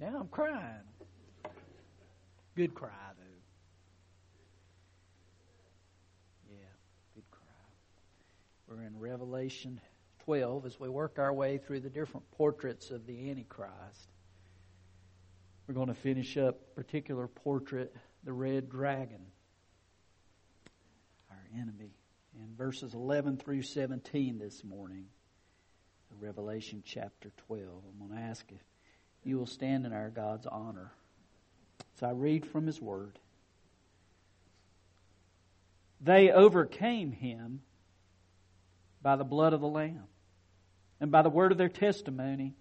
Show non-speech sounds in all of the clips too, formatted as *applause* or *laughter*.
Yeah, I'm crying. Good cry, though. Yeah, good cry. We're in Revelation 12 as we work our way through the different portraits of the Antichrist. We're going to finish up particular portrait, the red dragon, our enemy, in verses 11 through 17 this morning. Revelation chapter 12. I'm going to ask if you will stand in our God's honor. So I read from His Word. They overcame him by the blood of the Lamb and by the word of their testimony.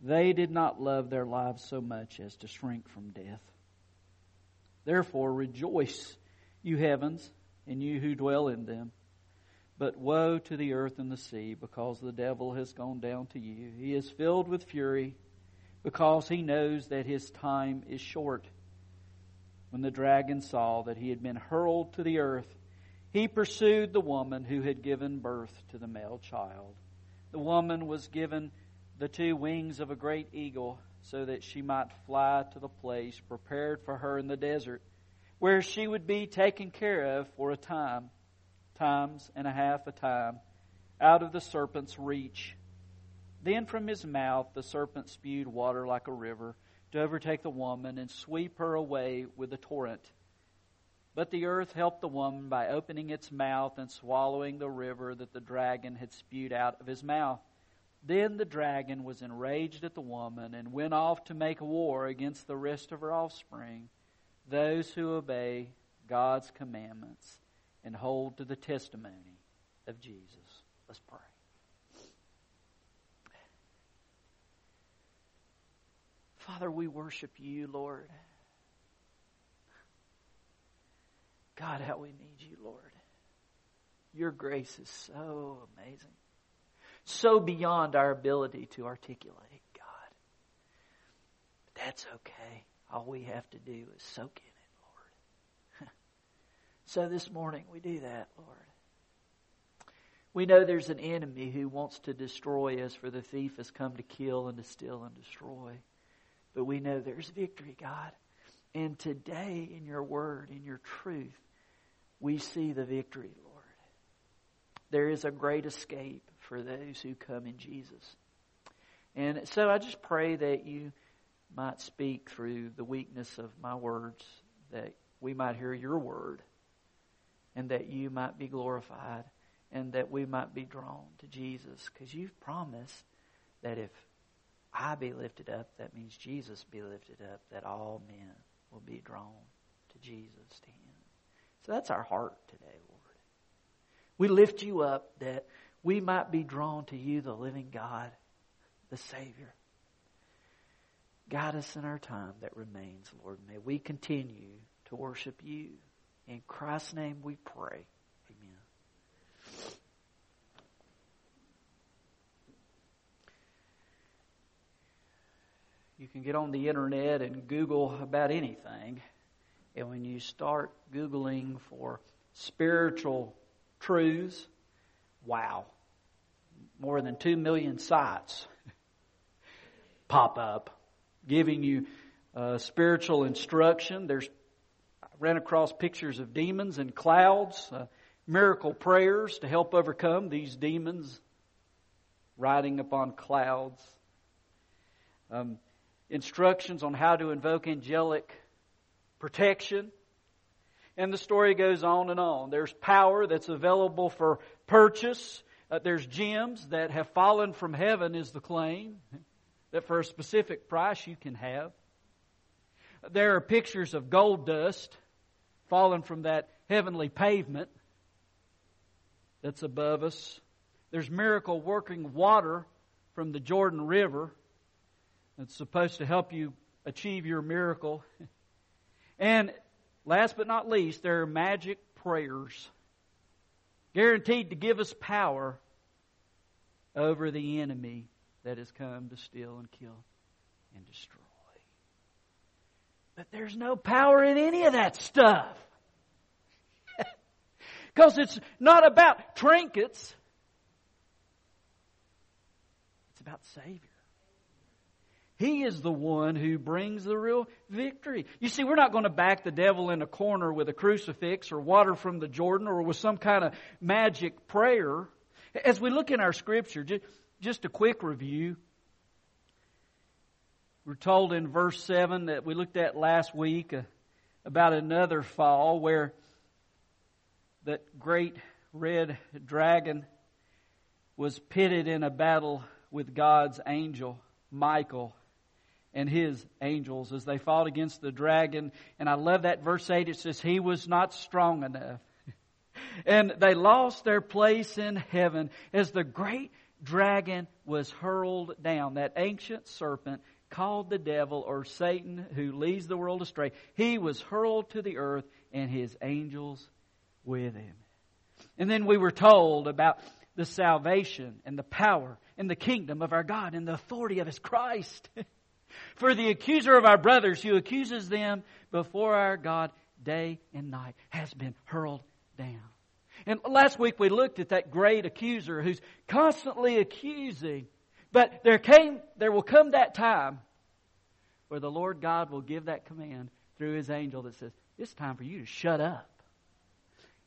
They did not love their lives so much as to shrink from death. Therefore, rejoice, you heavens, and you who dwell in them. But woe to the earth and the sea, because the devil has gone down to you. He is filled with fury, because he knows that his time is short. When the dragon saw that he had been hurled to the earth, he pursued the woman who had given birth to the male child. The woman was given the two wings of a great eagle, so that she might fly to the place prepared for her in the desert, where she would be taken care of for a time times and a half a time out of the serpent's reach. Then from his mouth the serpent spewed water like a river to overtake the woman and sweep her away with a torrent. But the earth helped the woman by opening its mouth and swallowing the river that the dragon had spewed out of his mouth. Then the dragon was enraged at the woman and went off to make war against the rest of her offspring, those who obey God's commandments and hold to the testimony of Jesus. Let's pray. Father, we worship you, Lord. God, how we need you, Lord. Your grace is so amazing, so beyond our ability to articulate, God. But that's okay. All we have to do is soak in so this morning we do that, Lord. We know there's an enemy who wants to destroy us, for the thief has come to kill and to steal and destroy. But we know there's victory, God. And today, in your word, in your truth, we see the victory, Lord. There is a great escape for those who come in Jesus. And so I just pray that you might speak through the weakness of my words, that we might hear your word and that you might be glorified and that we might be drawn to Jesus. Because you've promised that if I be lifted up, that means Jesus be lifted up, that all men will be drawn to Jesus, to Him. So that's our heart today, Lord. We lift you up that we might be drawn to you, the living God, the Savior. Guide us in our time that remains, Lord. May we continue to worship you. In Christ's name we pray. Amen. You can get on the internet and Google about anything. And when you start Googling for spiritual truths, wow, more than 2 million sites *laughs* pop up giving you uh, spiritual instruction. There's ran across pictures of demons and clouds, uh, miracle prayers to help overcome these demons riding upon clouds, um, instructions on how to invoke angelic protection. And the story goes on and on. There's power that's available for purchase. Uh, there's gems that have fallen from heaven, is the claim, that for a specific price you can have. There are pictures of gold dust fallen from that heavenly pavement that's above us. There's miracle working water from the Jordan River that's supposed to help you achieve your miracle. *laughs* And last but not least, there are magic prayers guaranteed to give us power over the enemy that has come to steal and kill and destroy. But there's no power in any of that stuff. *laughs* Because it's not about trinkets. It's about Savior. He is the one who brings the real victory. You see, we're not going to back the devil in a corner with a crucifix or water from the Jordan or with some kind of magic prayer. As we look in our scripture, just a quick review. We're told in verse 7 that we looked at last week uh, about another fall where that great red dragon was pitted in a battle with God's angel, Michael, and his angels as they fought against the dragon. And I love that verse 8. It says, He was not strong enough. *laughs* and they lost their place in heaven as the great dragon was hurled down. That ancient serpent called the devil or Satan who leads the world astray. He was hurled to the earth and his angels with him. And then we were told about the salvation and the power and the kingdom of our God and the authority of his Christ. *laughs* For the accuser of our brothers who accuses them before our God day and night has been hurled down. And last week we looked at that great accuser who's constantly accusing. But there came, there will come that time where the Lord God will give that command through His angel that says, it's time for you to shut up.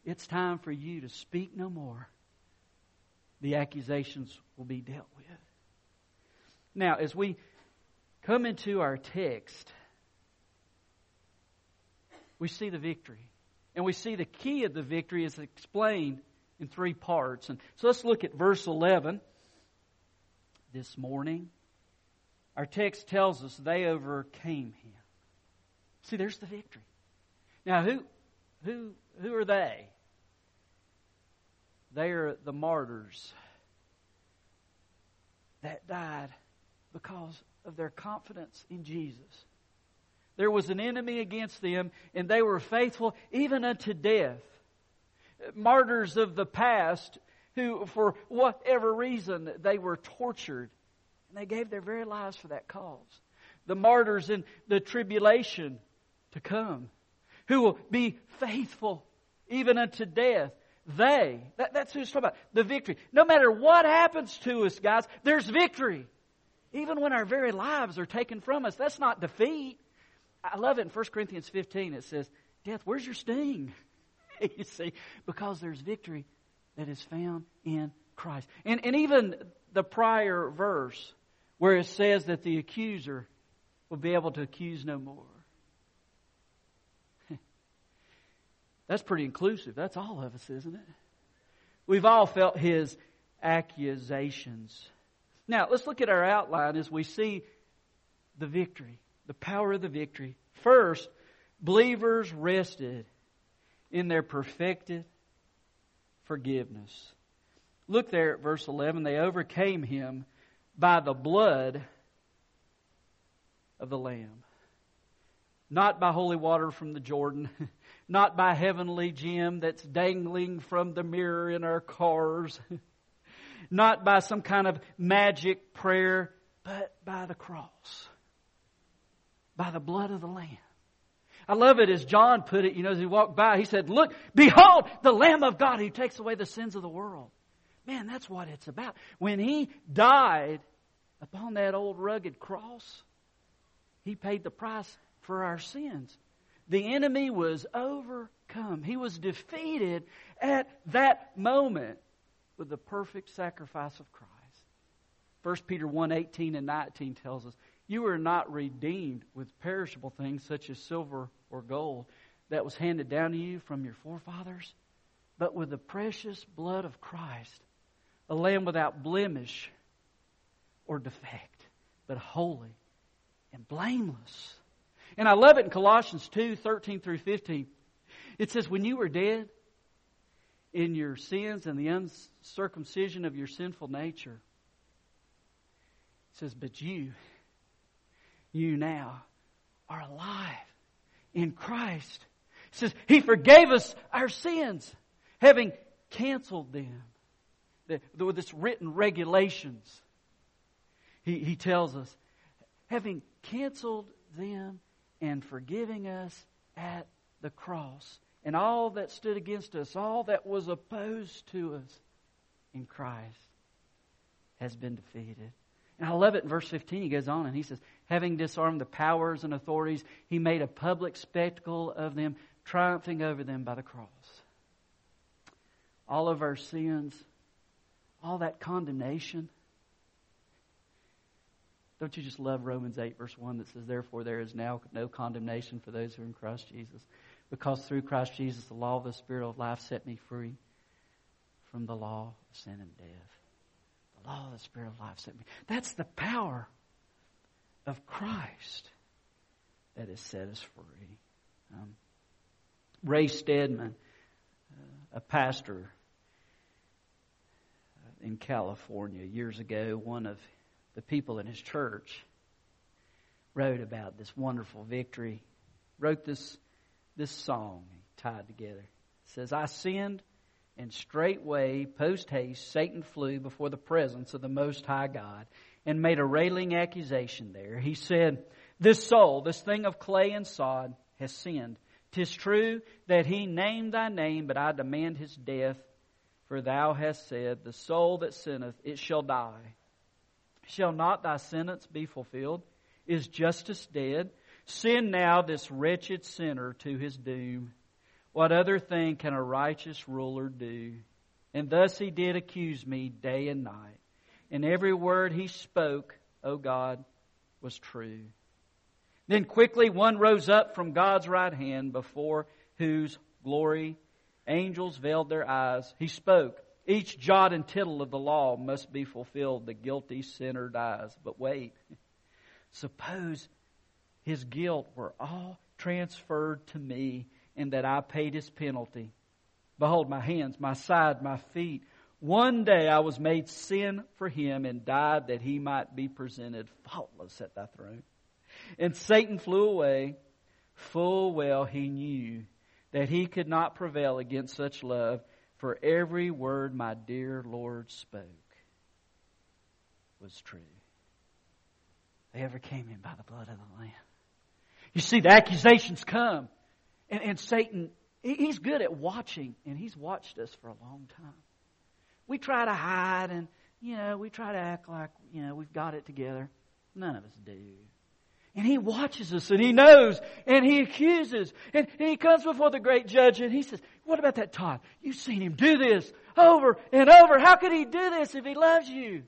It's time for you to speak no more. The accusations will be dealt with. Now, as we come into our text, we see the victory. And we see the key of the victory is explained in three parts. And so let's look at verse 11 this morning. Our text tells us they overcame him. See, there's the victory. Now, who, who, who are they? They are the martyrs that died because of their confidence in Jesus. There was an enemy against them, and they were faithful even unto death. Martyrs of the past who, for whatever reason, they were tortured, and they gave their very lives for that cause. The martyrs in the tribulation to come, who will be faithful even unto death. They, that, that's who's talking about. The victory. No matter what happens to us, guys, there's victory. Even when our very lives are taken from us, that's not defeat. I love it in 1 Corinthians 15. It says, Death, where's your sting? *laughs* you see, because there's victory that is found in Christ. And, and even the prior verse where it says that the accuser will be able to accuse no more. *laughs* That's pretty inclusive. That's all of us, isn't it? We've all felt his accusations. Now, let's look at our outline as we see the victory, the power of the victory. First, believers rested in their perfected forgiveness. Look there at verse 11. They overcame him by the blood of the Lamb. Not by holy water from the Jordan, *laughs* not by heavenly gem that's dangling from the mirror in our cars. *laughs* not by some kind of magic prayer, but by the cross, by the blood of the Lamb. I love it as John put it, you know, as he walked by, he said, Look, behold, the Lamb of God who takes away the sins of the world. Man, that's what it's about. When he died upon that old rugged cross, he paid the price for our sins. The enemy was overcome. He was defeated at that moment with the perfect sacrifice of Christ. 1 Peter 1 18 and 19 tells us, You are not redeemed with perishable things such as silver or gold that was handed down to you from your forefathers, but with the precious blood of Christ, a lamb without blemish or defect, but holy and blameless. And I love it in Colossians 2 13 through 15. It says, When you were dead, in your sins and the uncircumcision of your sinful nature. It says, But you, you now are alive in Christ. It says, He forgave us our sins, having canceled them. with this written regulations. He, he tells us, having canceled them and forgiving us at the cross and all that stood against us, all that was opposed to us in Christ has been defeated. And I love it in verse 15. He goes on and he says, having disarmed the powers and authorities, he made a public spectacle of them, triumphing over them by the cross. All of our sins, all that condemnation. Don't you just love Romans 8, verse 1 that says, Therefore, there is now no condemnation for those who are in Christ Jesus? Because through Christ Jesus, the law of the Spirit of life set me free from the law of sin and death. The law of the Spirit of life set me. That's the power of Christ that has set us free. Um, Ray Stedman, uh, a pastor uh, in California years ago, one of the people in his church wrote about this wonderful victory, wrote this, this song tied together. It says, I sinned and straightway, post haste, Satan flew before the presence of the Most High God and made a railing accusation there. He said, This soul, this thing of clay and sod, has sinned. Tis true that he named thy name, but I demand his death. For thou hast said, The soul that sinneth, it shall die. Shall not thy sentence be fulfilled? Is justice dead? Send now this wretched sinner to his doom. What other thing can a righteous ruler do? And thus he did accuse me day and night. And every word he spoke, O God, was true. Then quickly one rose up from God's right hand before whose glory angels veiled their eyes. He spoke. Each jot and tittle of the law must be fulfilled. The guilty sinner dies. But wait. *laughs* Suppose his guilt were all transferred to me and that I paid his penalty. Behold, my hands, my side, my feet. One day I was made sin for him and died that he might be presented faultless at thy throne. And Satan flew away. Full well he knew that he could not prevail against such love, for every word my dear Lord spoke was true. They overcame him by the blood of the Lamb. You see, the accusations come. And, and Satan, he's good at watching, and he's watched us for a long time. We try to hide and, you know, we try to act like, you know, we've got it together. None of us do. And he watches us and he knows and he accuses and, he comes before the great judge and he says, What about that Todd? You've seen him do this over and over. How could he do this if he loves you?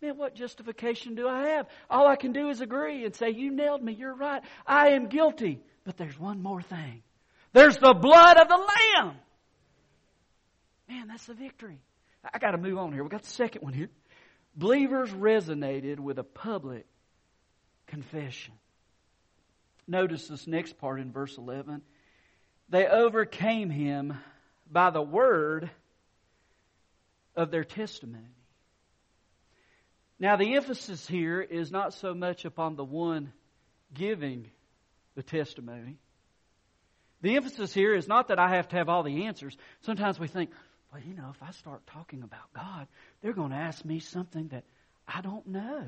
Man, what justification do I have? All I can do is agree and say, You nailed me. You're right. I am guilty. But there's one more thing. There's the blood of the Lamb. Man, that's the victory. I got to move on here. We got the second one here. Believers resonated with a public confession. Notice this next part in verse 11. They overcame him by the word of their testimony. Now, the emphasis here is not so much upon the one giving the testimony. The emphasis here is not that I have to have all the answers. Sometimes we think, well, you know, if I start talking about God, they're going to ask me something that I don't know.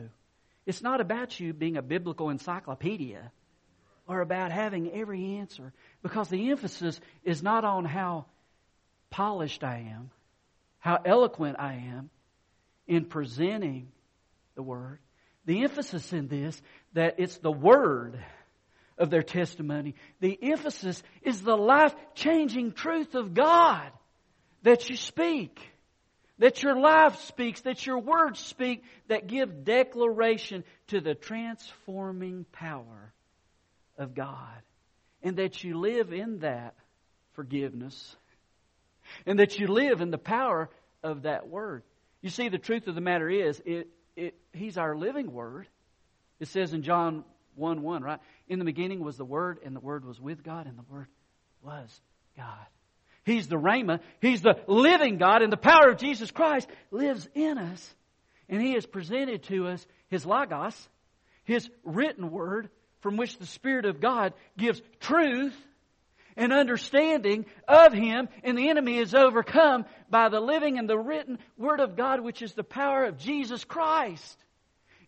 It's not about you being a biblical encyclopedia or about having every answer because the emphasis is not on how polished I am, how eloquent I am in presenting the Word. The emphasis in this that it's the Word of their testimony. The emphasis is the life changing truth of God that you speak, that your life speaks, that your words speak, that give declaration to the transforming power of God. And that you live in that forgiveness. And that you live in the power of that word. You see, the truth of the matter is, it, it, He's our living word. It says in John 1 1, right? In the beginning was the Word, and the Word was with God, and the Word was God. He's the Rhema. He's the living God, and the power of Jesus Christ lives in us. And He has presented to us His Logos, His written Word, from which the Spirit of God gives truth and understanding of Him, and the enemy is overcome by the living and the written Word of God, which is the power of Jesus Christ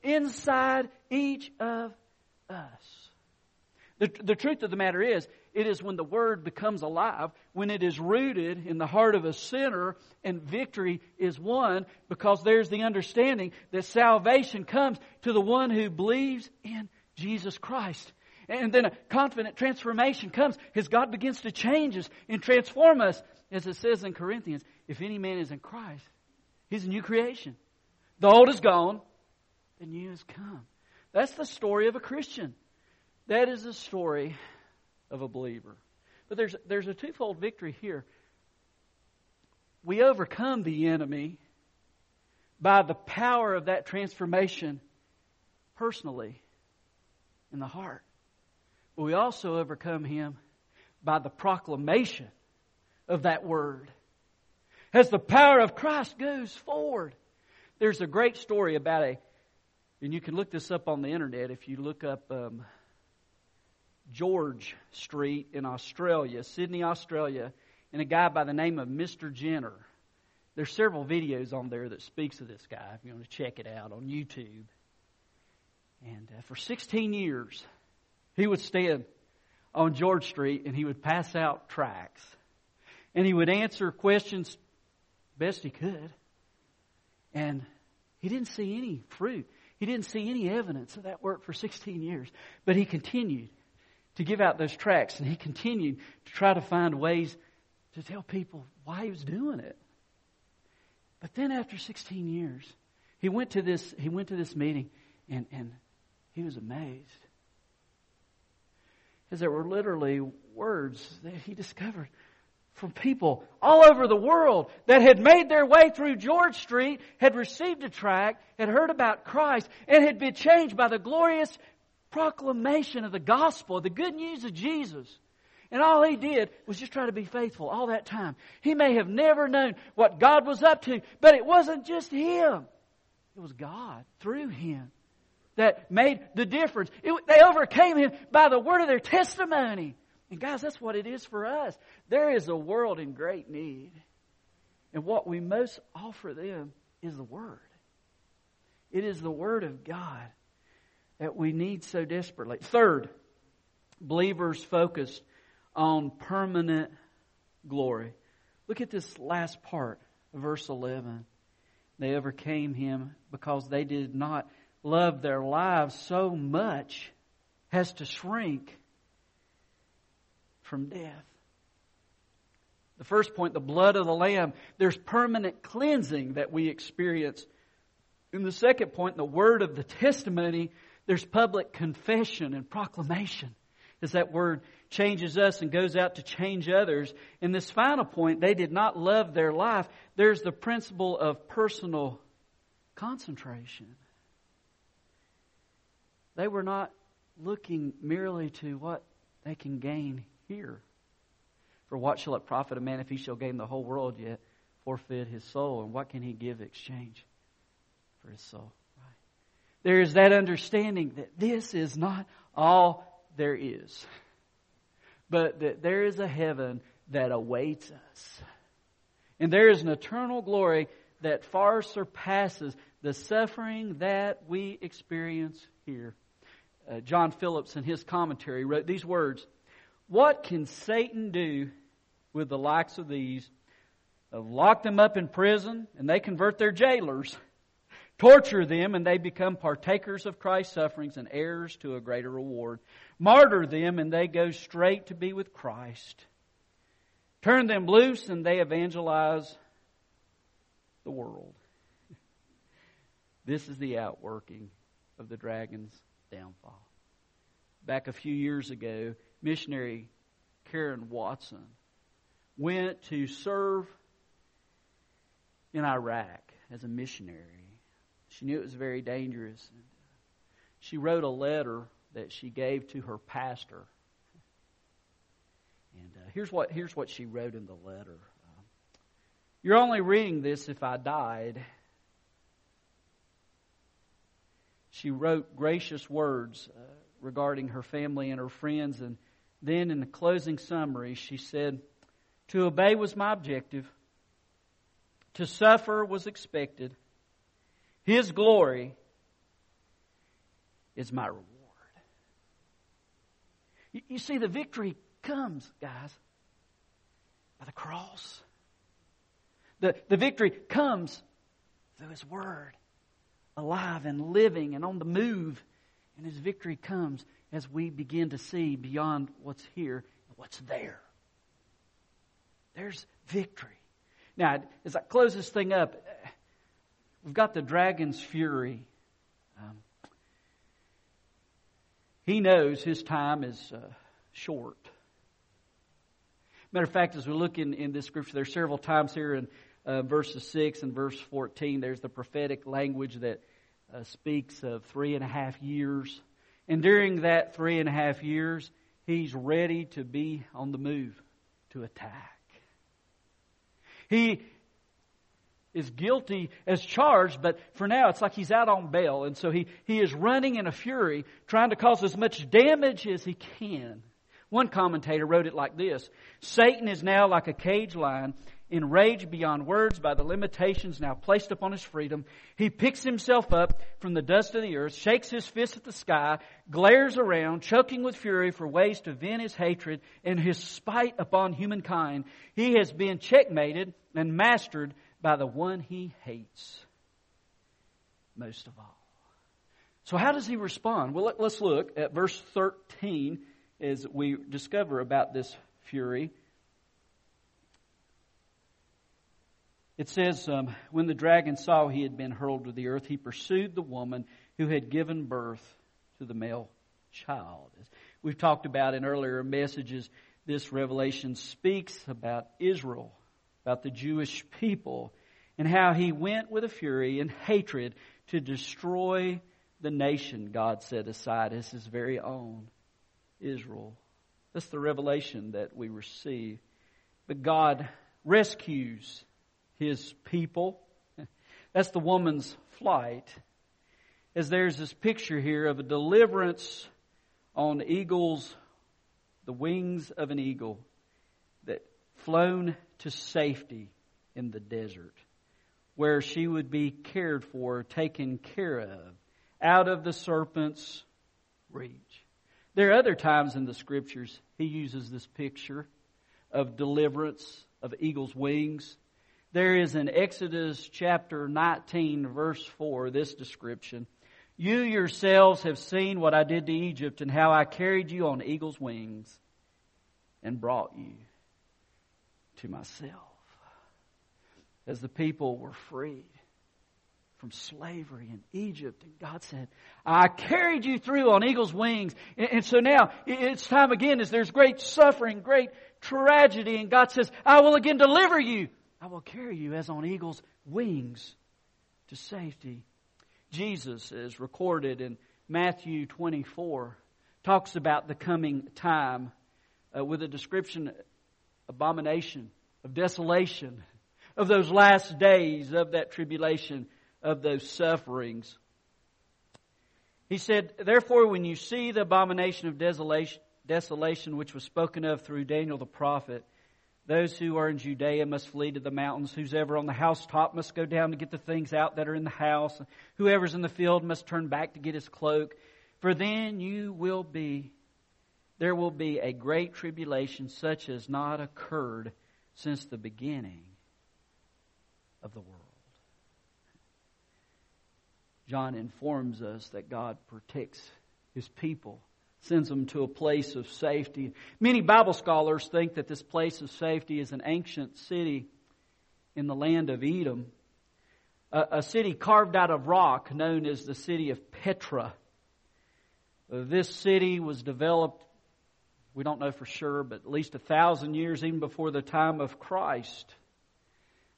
inside each of us. The, the truth of the matter is, it is when the Word becomes alive, when it is rooted in the heart of a sinner, and victory is won because there's the understanding that salvation comes to the one who believes in Jesus Christ. And then a confident transformation comes as God begins to change us and transform us. As it says in Corinthians, if any man is in Christ, he's a new creation. The old is gone, the new has come. That's the story of a Christian. That is the story of a believer. But there's, there's a twofold victory here. We overcome the enemy by the power of that transformation personally in the heart. But we also overcome him by the proclamation of that word. As the power of Christ goes forward. There's a great story about a, and you can look this up on the internet if you look up um, George Street in Australia, Sydney, Australia, and a guy by the name of Mr. Jenner. There's several videos on there that speaks of this guy if you want to check it out on YouTube. And uh, for 16 years, he would stand on George Street and he would pass out tracts. And he would answer questions best he could. And he didn't see any fruit. He didn't see any evidence of that work for 16 years. But he continued to give out those tracts, and he continued to try to find ways to tell people why he was doing it. But then after 16 years, he went to this, he went to this meeting and, and he was amazed. Because there were literally words that he discovered from people all over the world that had made their way through George Street, had received a tract, had heard about Christ, and had been changed by the glorious proclamation of the gospel, the good news of Jesus. And all he did was just try to be faithful all that time. He may have never known what God was up to, but it wasn't just him. It was God through him that made the difference. It, they overcame him by the word of their testimony. And guys, that's what it is for us. There is a world in great need. And what we most offer them is the Word. It is the Word of God that we need so desperately. Third, believers focused on permanent glory. Look at this last part verse 11. They overcame him because they did not love their lives so much as to shrink from death. The first point, the blood of the Lamb, there's permanent cleansing that we experience. In the second point, the word of the testimony, there's public confession and proclamation as that word changes us and goes out to change others. In this final point, they did not love their life. There's the principle of personal concentration. They were not looking merely to what they can gain here. For what shall it profit a man if he shall gain the whole world yet forfeit his soul? And what can he give exchange for his soul? There is that understanding that this is not all there is, but that there is a heaven that awaits us. And there is an eternal glory that far surpasses the suffering that we experience here. Uh, John Phillips, in his commentary, wrote these words What can Satan do with the likes of these? Of lock them up in prison and they convert their jailers torture them, and they become partakers of Christ's sufferings and heirs to a greater reward. Martyr them, and they go straight to be with Christ. Turn them loose, and they evangelize the world. *laughs* This is the outworking of the dragon's downfall. Back a few years ago, missionary Karen Watson went to serve in Iraq as a missionary. She knew it was very dangerous. She wrote a letter that she gave to her pastor. And uh, here's what here's what she wrote in the letter. Uh, You're only reading this if I died. She wrote gracious words uh, regarding her family and her friends, and then in the closing summary, she said, "To obey was my objective. To suffer was expected." His glory is my reward. You, see, the victory comes, guys, by the cross. The, the victory comes through His Word, alive and living and on the move. And His victory comes as we begin to see beyond what's here and what's there. There's victory. Now, as I close this thing up, we've got the dragon's fury. Um, he knows his time is uh, short. Matter of fact, as we look in, in this scripture, there's several times here in uh, verses 6 and verse 14, there's the prophetic language that uh, speaks of three and a half years. And during that three and a half years, he's ready to be on the move to attack. He is guilty as charged, but for now it's like he's out on bail. And so he, he is running in a fury, trying to cause as much damage as he can. One commentator wrote it like this Satan is now like a cage lion, enraged beyond words by the limitations now placed upon his freedom. He picks himself up from the dust of the earth, shakes his fist at the sky, glares around, choking with fury for ways to vent his hatred and his spite upon humankind. He has been checkmated and mastered by the one he hates most of all. So, how does he respond? Well, let, us look at verse 13 as we discover about this fury. It says, um, When the dragon saw he had been hurled to the earth, he pursued the woman who had given birth to the male child. As we've talked about in earlier messages, this revelation speaks about Israel, about the Jewish people, and how he went with a fury and hatred to destroy the nation God set aside as his very own. Israel. That's the revelation that we receive. But God rescues his people. *laughs* That's the woman's flight. As there's this picture here of a deliverance on eagles, the wings of an eagle that flown to safety in the desert, where she would be cared for, taken care of, out of the serpent's reach. There are other times in the scriptures he uses this picture of deliverance, of eagle's wings. There is in Exodus chapter 19, verse 4, this description. You yourselves have seen what I did to Egypt and how I carried you on eagle's wings and brought you to myself. As the people were freed from slavery in Egypt. And God said, I carried you through on eagle's wings. And, so now it's time again as there's great suffering, great tragedy. And God says, I will again deliver you. I will carry you as on eagle's wings to safety. Jesus is recorded in Matthew 24, talks about the coming time uh, with a description, abomination, of desolation, of those last days of that tribulation of those sufferings. He said, Therefore, when you see the abomination of desolation, desolation which was spoken of through Daniel the prophet, those who are in Judea must flee to the mountains. Who's ever on the housetop must go down to get the things out that are in the house. Whoever's in the field must turn back to get his cloak. For then you will be, there will be a great tribulation such as not occurred since the beginning of the world. John informs us that God protects his people, sends them to a place of safety. Many Bible scholars think that this place of safety is an ancient city in the land of Edom, a, a city carved out of rock known as the city of Petra. This city was developed, we don't know for sure, but at least a thousand years even before the time of Christ.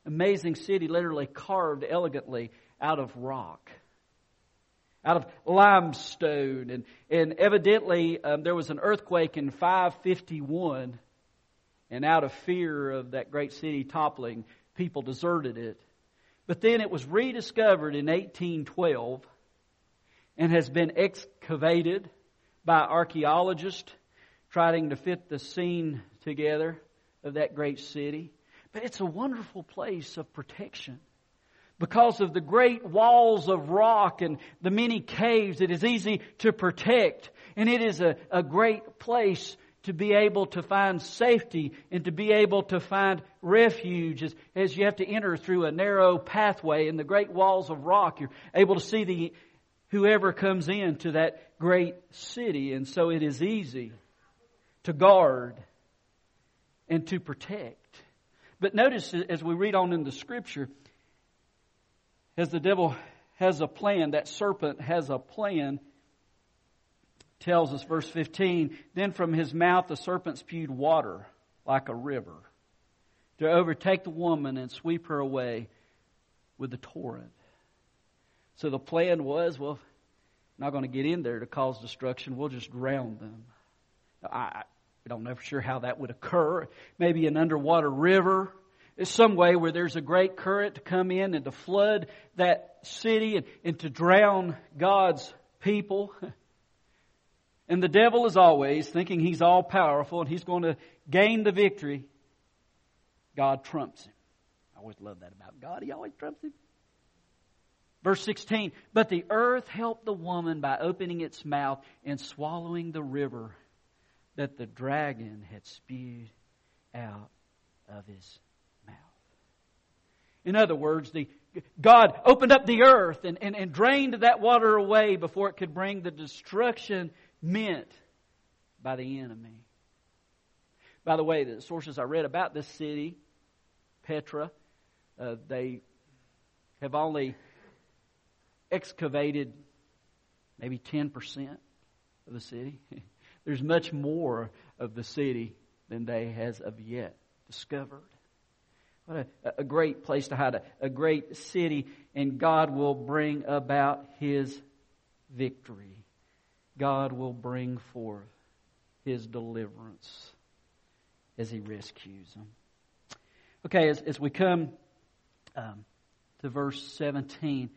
Amazing city, literally carved elegantly out of rock out of limestone. And, and evidently, um, there was an earthquake in 551, and out of fear of that great city toppling, people deserted it. But then it was rediscovered in 1812 and has been excavated by archaeologists trying to fit the scene together of that great city. But it's a wonderful place of protection. Because of the great walls of rock and the many caves, it is easy to protect. And it is a, a great place to be able to find safety and to be able to find refuge as, as you have to enter through a narrow pathway in the great walls of rock. You're able to see the, whoever comes into that great city. And so it is easy to guard and to protect. But notice as we read on in the scripture, as the devil has a plan, that serpent has a plan, tells us, verse 15, then from his mouth the serpent spewed water like a river to overtake the woman and sweep her away with the torrent. So the plan was, well, not going to get in there to cause destruction. We'll just drown them. I, don't know for sure how that would occur. Maybe an underwater river. Some way where there's a great current to come in and to flood that city and, and to drown God's people. *laughs* And the devil is always thinking he's all powerful and he's going to gain the victory. God trumps him. I always love that about God. He always trumps him. Verse 16, but the earth helped the woman by opening its mouth and swallowing the river that the dragon had spewed out of his mouth. In other words, the, God opened up the earth and, and, and drained that water away before it could bring the destruction meant by the enemy. By the way, the sources I read about this city, Petra, uh, they have only excavated maybe 10% of the city. *laughs* There's much more of the city than they has of yet discovered. What a, a great place to hide, a, a great city, and God will bring about His victory. God will bring forth His deliverance as He rescues them. Okay, as, as we come um, to verse 17,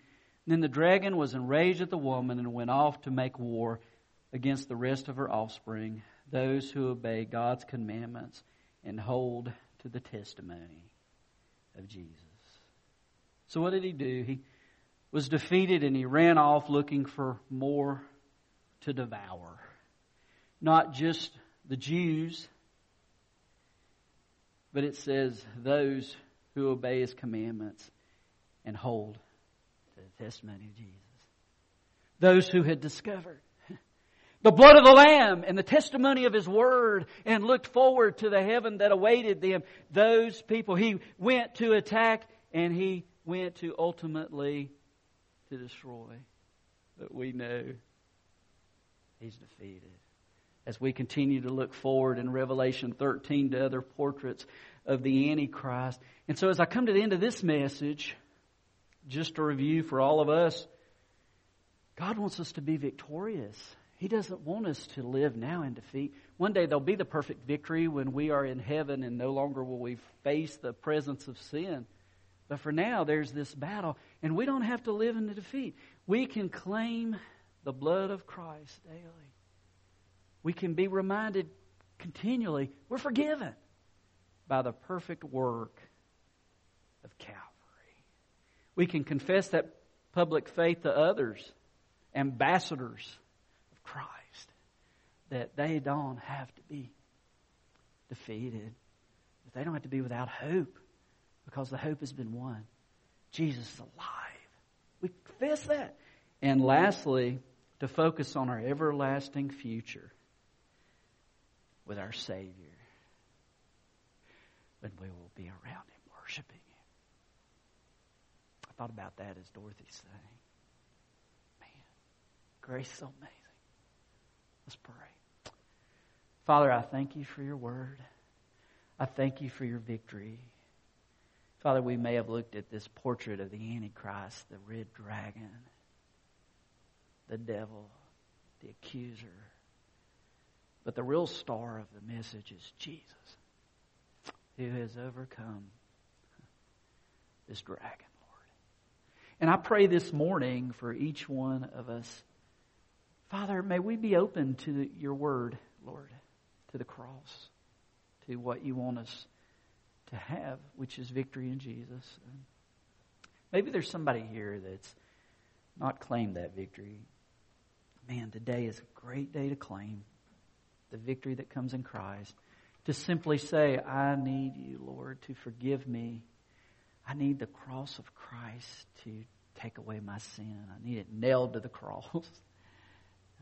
then the dragon was enraged at the woman and went off to make war against the rest of her offspring, those who obey God's commandments and hold to the testimony of Jesus. So, what did he do? He was defeated and he ran off looking for more to devour. Not just the Jews, but it says those who obey his commandments and hold to the testimony of Jesus. Those who had discovered the blood of the Lamb and the testimony of His Word and looked forward to the heaven that awaited them. Those people, He went to attack and He went to ultimately to destroy. But we know He's defeated. As we continue to look forward in Revelation 13 to other portraits of the Antichrist. And so as I come to the end of this message, just a review for all of us, God wants us to be victorious. He doesn't want us to live now in defeat. One day there'll be the perfect victory when we are in heaven and no longer will we face the presence of sin. But for now, there's this battle, and we don't have to live in the defeat. We can claim the blood of Christ daily. We can be reminded continually we're forgiven by the perfect work of Calvary. We can confess that public faith to others, ambassadors Christ, that they don't have to be defeated, that they don't have to be without hope because the hope has been won. Jesus is alive. We confess that. And lastly, to focus on our everlasting future with our Savior when we will be around Him worshiping Him. I thought about that as Dorothy saying. Man, grace so amazing. Let's pray. Father, I thank you for your word. I thank you for your victory. Father, we may have looked at this portrait of the Antichrist, the red dragon, the devil, the accuser. But the real star of the message is Jesus, who has overcome this dragon, Lord. And I pray this morning for each one of us Father, may we be open to your word, Lord, to the cross, to what you want us to have, which is victory in Jesus. Maybe there's somebody here that's not claimed that victory. Man, today is a great day to claim the victory that comes in Christ. To simply say, I need you, Lord, to forgive me. I need the cross of Christ to take away my sin. I need it nailed to the cross. *laughs*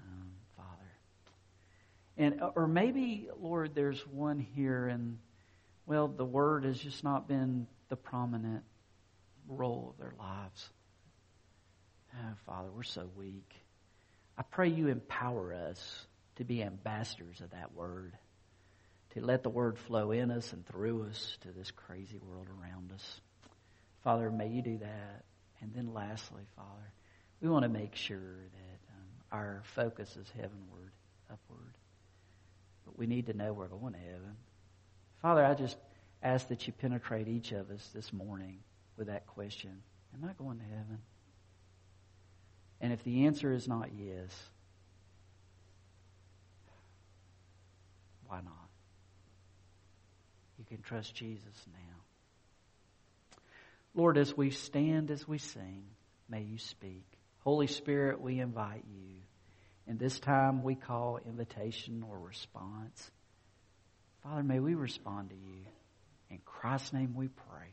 um, Father. And, or maybe, Lord, there's one here and, well, the word has just not been the prominent role of their lives. Oh, Father, we're so weak. I pray you empower us to be ambassadors of that word, to let the word flow in us and through us to this crazy world around us. Father, may you do that. And then lastly, Father, we want to make sure that um, our focus is heavenward, upward. But we need to know we're going to heaven. Father, I just ask that you penetrate each of us this morning with that question Am I going to heaven? And if the answer is not yes, why not? You can trust Jesus now. Lord, as we stand, as we sing, may you speak. Holy Spirit, we invite you. And this time we call invitation or response. Father, may we respond to you. In Christ's name we pray.